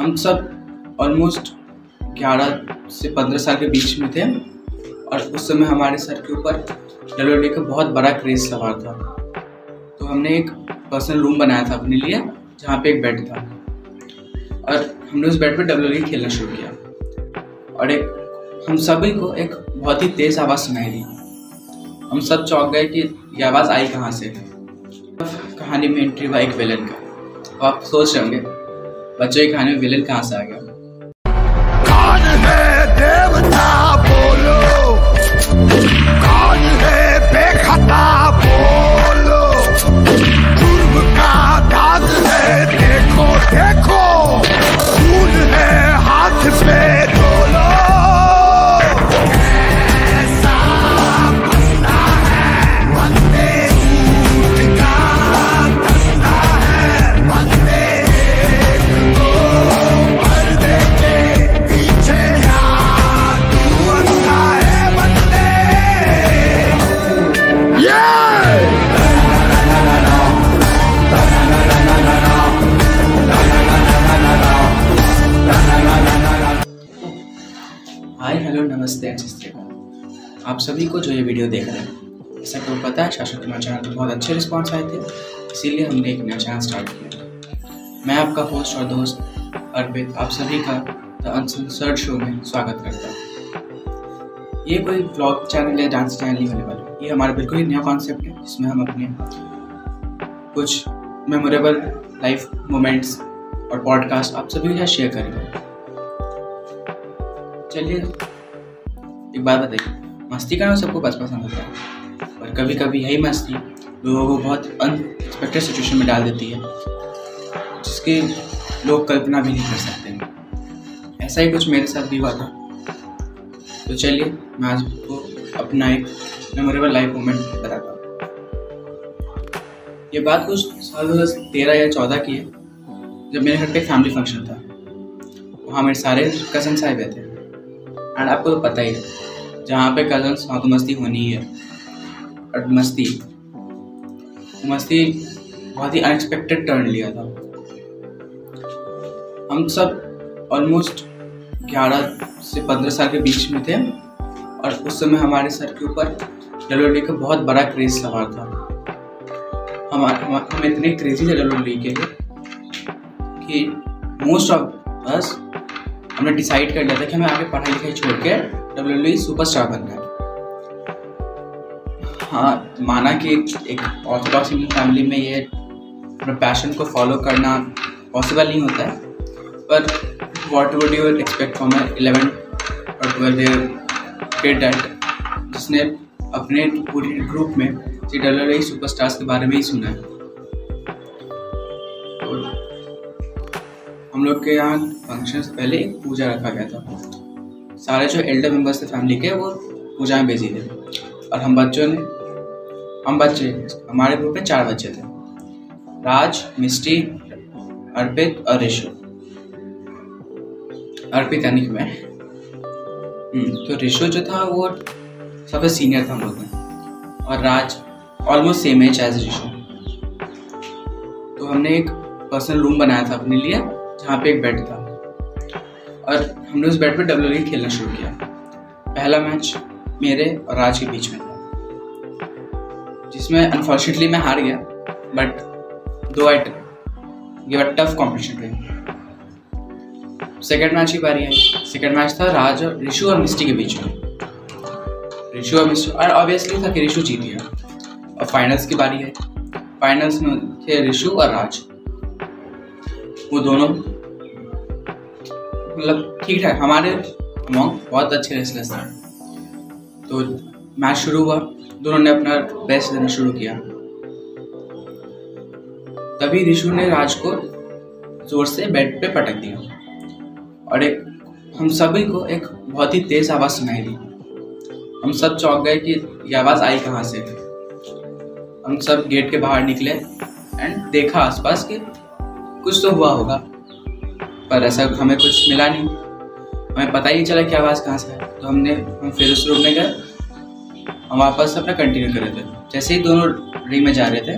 हम सब ऑलमोस्ट ग्यारह से पंद्रह साल के बीच में थे और उस समय हमारे सर के ऊपर डब्ल्यू का बहुत बड़ा क्रेज सवार था। तो हमने एक पर्सनल रूम बनाया था अपने लिए, जहाँ पे एक बेड था। और हमने उस बेड पे डब्ल्यू खेलना शुरू किया। और एक, हम सभी को एक बहुत ही तेज़ आवाज़ सुनाई दी। हम सब चौंक गए कि ये आवाज़ आई कहाँ से? कहानी में एंट्री हुआ एक विलन का। तो आप सोच रहे होंगे बच्चों की कहानी में विलन कहाँ से आ गया? हाय, हेलो, नमस्ते आप सभी को जो ये वीडियो देख रहे हैं जैसा आपको पता है, शासक कुमार चैनल पर बहुत अच्छे रिस्पॉन्स आए थे, इसीलिए हमने एक नया चैनल स्टार्ट किया मैं आपका होस्ट और दोस्त अर्पित, आप सभी का द अनसर्ड शो में स्वागत करता हूँ। ये कोई ब्लॉग चैनल या डांस चैनल नहीं होने वाला। ये हमारा बिल्कुल ही नया कॉन्सेप्ट है, जिसमें हम अपने कुछ मेमोरेबल लाइफ मोमेंट्स और पॉडकास्ट आप सभी के साथ शेयर करेंगे। चलिए, एक बात बताइए, मस्ती करना सबको? बस पसंद होता है। और कभी कभी यही मस्ती लोगों को बहुत अनएक्सपेक्टेड सिचुएशन में डाल देती है, जिसकी लोग कल्पना भी नहीं कर सकते। ऐसा ही कुछ मेरे साथ भी हुआ था। तो चलिए, मैं आज आपको अपना एक मेमोरेबल लाइफ मोमेंट बताता हूँ। ये बात कुछ साल दो हज़ार तेरह या चौदह की है, जब मेरे घर पे फैमिली फ़ंक्शन था। वहाँ मेरे सारे कजन्स आए हुए थे। एंड आपको तो पता ही है, जहाँ पे कजन्स वहाँ तो मस्ती होनी है, और मस्ती मस्ती बहुत ही अनएक्सपेक्टेड टर्न लिया था। हम सब ऑलमोस्ट ग्यारह से पंद्रह साल के बीच में थे, और उस समय हमारे सर के ऊपर डब्ल्यू का बहुत बड़ा क्रेज सवार था। हम हम हम इतने क्रेजी थे डब्ल्यू के लिए कि मोस्ट ऑफ़ अस हमने डिसाइड कर लिया था कि हमें आगे पढ़ाई लिखाई छोड़ के डब्ल्यू सुपर स्टार बनना है। हाँ माना कि एक ऑर्थोडॉक्स इंडियन फैमिली में ये अपने पैशन को फॉलो करना पॉसिबल नहीं होता है। पर what would you expect from eleven और ट्वेल्थ किड दैट जिसने अपने पूरे ग्रुप में सी डब्ल्यू सुपरस्टार्स के बारे में ही सुना है? लोग के यहाँ फ़ंक्शन से पहले एक पूजा रखा गया था। सारे जो एल्डर मेंबर्स थे फैमिली के वो पूजा में बिज़ी थे। और हम बच्चों ने हम बच्चे हमारे ग्रुप में चार बच्चे थे। राज मिस्टी अर्पित और ऋषु अर्पित यानी मैं। हम्म, तो ऋषु जो था वो सबसे सीनियर था हम लोग में। और Raj almost same age as Rishu तो हमने एक पर्सनल रूम बनाया था अपने लिए। जहाँ पे एक बेड था। और हमने उस बेड पे डब्ल्यू खेलना शुरू किया। पहला मैच मेरे और राज के बीच में था। जिसमें अनफॉर्चुनेटली मैं हार गया but though I a tough competition रही। सेकेंड मैच की बारी आई। सेकेंड मैच था राज और ऋषु और मिस्टी के बीच में। रिशु और मिस्टी और ऑब्वियसली था कि रिशु जीत गया। और फाइनल्स की बारी आई। फाइनल्स में थे ऋषु और राज। वो दोनों मतलब ठीक ठाक हमारे अमॉन्ग बहुत अच्छे रेसलर्स थे तो मैच शुरू हुआ। दोनों ने अपना बेस्ट देना शुरू किया। तभी ऋषु ने राज को ज़ोर से बेड पे पटक दिया। और एक, हम सभी को एक बहुत ही तेज आवाज़ सुनाई दी। हम सब चौंक गए कि ये आवाज़ आई कहाँ से। हम सब गेट के बाहर निकले एंड देखा आसपास कि कुछ तो हुआ होगा। पर ऐसा हमें कुछ मिला नहीं। हमें पता ही चला कि आवाज़ कहाँ से है तो हमने, हम फिर उस रूम में गए। हम वापस अपना कंटिन्यू कर रहे थे। जैसे ही दोनों रिंग में जा रहे थे,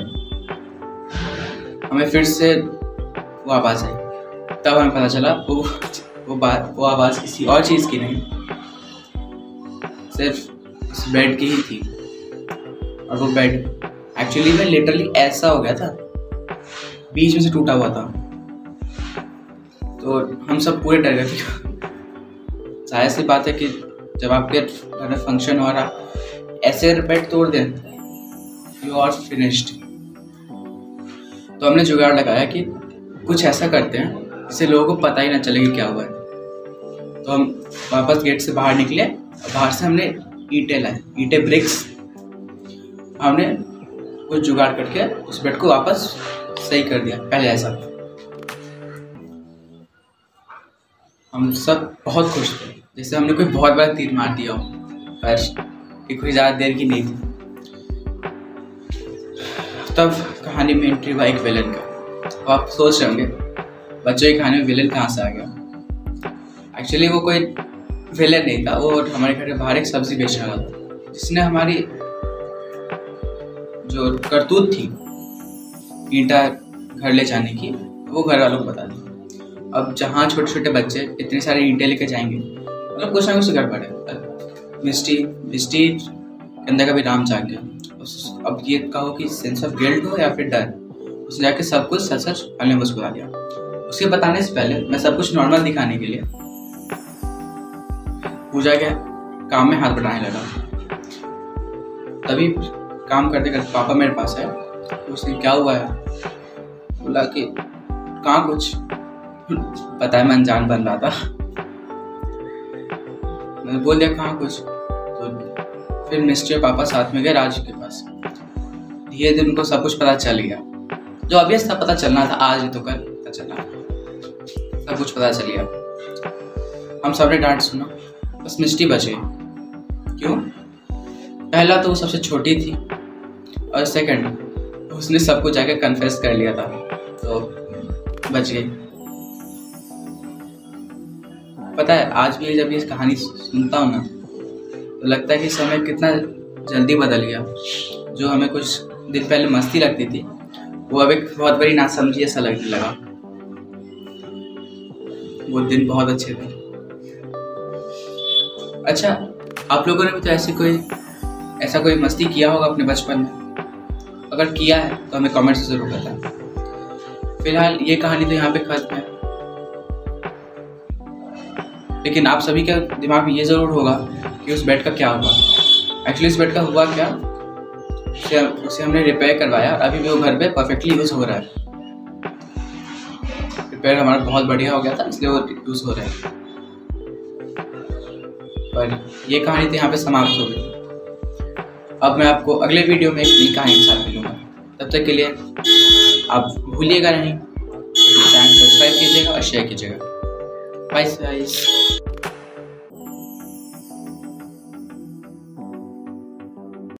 हमें फिर से वो आवाज़ आई। तब हमें पता चला, वो वो बात वो आवाज़ किसी और चीज़ की नहीं। सिर्फ़ उस बेड की ही थी। और वो बेड एक्चुअली में लिटरली ऐसा हो गया था। बीच में से टूटा हुआ था। तो हम सब पूरे डर गए ज़ाहिर सी बात है कि जब आपके घर में फ़ंक्शन हो रहा, ऐसे बेड तोड़ दें यू आर फिनिश्ड तो हमने जुगाड़ लगाया कि कुछ ऐसा करते हैं, जिससे लोगों को पता ही ना चले कि क्या हुआ है। तो हम वापस गेट से बाहर निकले, और बाहर से हमने ईंटें लाए, ईंटें ब्रिक्स हमने कुछ जुगाड़ करके उस बेड को वापस सही कर दिया, पहले ऐसा। हम सब बहुत खुश थे। जैसे हमने कोई बहुत बड़ा तीर मार दिया हो पर कोई ज़्यादा देर की नहीं थी। तब कहानी में एंट्री हुआ एक विलन का। तो आप सोच रहे होंगे, बच्चों की कहानी में विलन कहाँ से आ गया? एक्चुअली वो कोई विलन नहीं था, वो हमारे घर के बाहर एक सब्ज़ी बेच रहा था, जिसने हमारी जो करतूत थी, ईंटा घर ले जाने की, वो घर वालों को बता दी। अब जहाँ छोटे छोटे बच्चे इतने सारे ईंटे लेके जाएँगे मतलब कुछ ना कुछ तो गड़बड़ है मिस्टी मिस्टी के अंदर का भी नाम जाग गया। अब ये कहो कि सेंस ऑफ़ गिल्ट हो या फिर डर उसने जाके सब कुछ सच सच हमने मुझको बता दिया। उसके बताने से पहले मैं सब कुछ नॉर्मल दिखाने के लिए पूजा के काम में हाथ बढ़ाने लगा। तभी काम करते करते पापा मेरे पास तो उसने क्या हुआ है बोला कि, कहाँ कुछ? पता है, मैं अनजान बन रहा था। मैंने बोल दिया, कहाँ कुछ? तो फिर मिस्टर पापा साथ में गए, राजू के पास। धीरे धीरे उनको सब कुछ पता चल गया। जो अभी था, पता चलना था, आज तो कल पता चला सब कुछ पता चल गया। हम सबने डांट सुना, बस मिस्टी बचे। क्यों? पहला तो वो सबसे छोटी थी, और सेकंड उसने सबको जाके कन्फेस कर लिया था। तो बच गई। पता है, आज भी जब ये कहानी सुनता हूँ ना तो लगता है कि समय कितना जल्दी बदल गया। जो हमें कुछ दिन पहले मस्ती लगती थी, वो अब एक बहुत बड़ी नासमझी ऐसा लगने लगा। वो दिन बहुत अच्छे थे। अच्छा आप लोगों ने भी तो ऐसे कोई, ऐसा कोई मस्ती किया होगा अपने बचपन में? अगर किया है तो हमें कमेंट से ज़रूर बताएँ। फ़िलहाल, ये कहानी तो यहाँ पे खत्म है। लेकिन आप सभी के दिमाग में ये ज़रूर होगा कि उस बेड का क्या हुआ। एक्चुअली उस बेड का हुआ क्या? उसे उसे हमने रिपेयर करवाया अभी भी वो घर पे परफेक्टली यूज़ हो रहा है। रिपेयर हमारा बहुत बढ़िया हो गया था, इसलिए वो यूज़ हो रहा है। पर ये कहानी तो यहाँ पे समाप्त हो गई। अब मैं आपको अगले वीडियो में एक नई कहानी के साथ मिलूँगा। तब तक के लिए आप भूलिएगा नहीं। चैनल सब्सक्राइब कीजिएगा और शेयर कीजिएगा। Mas, mas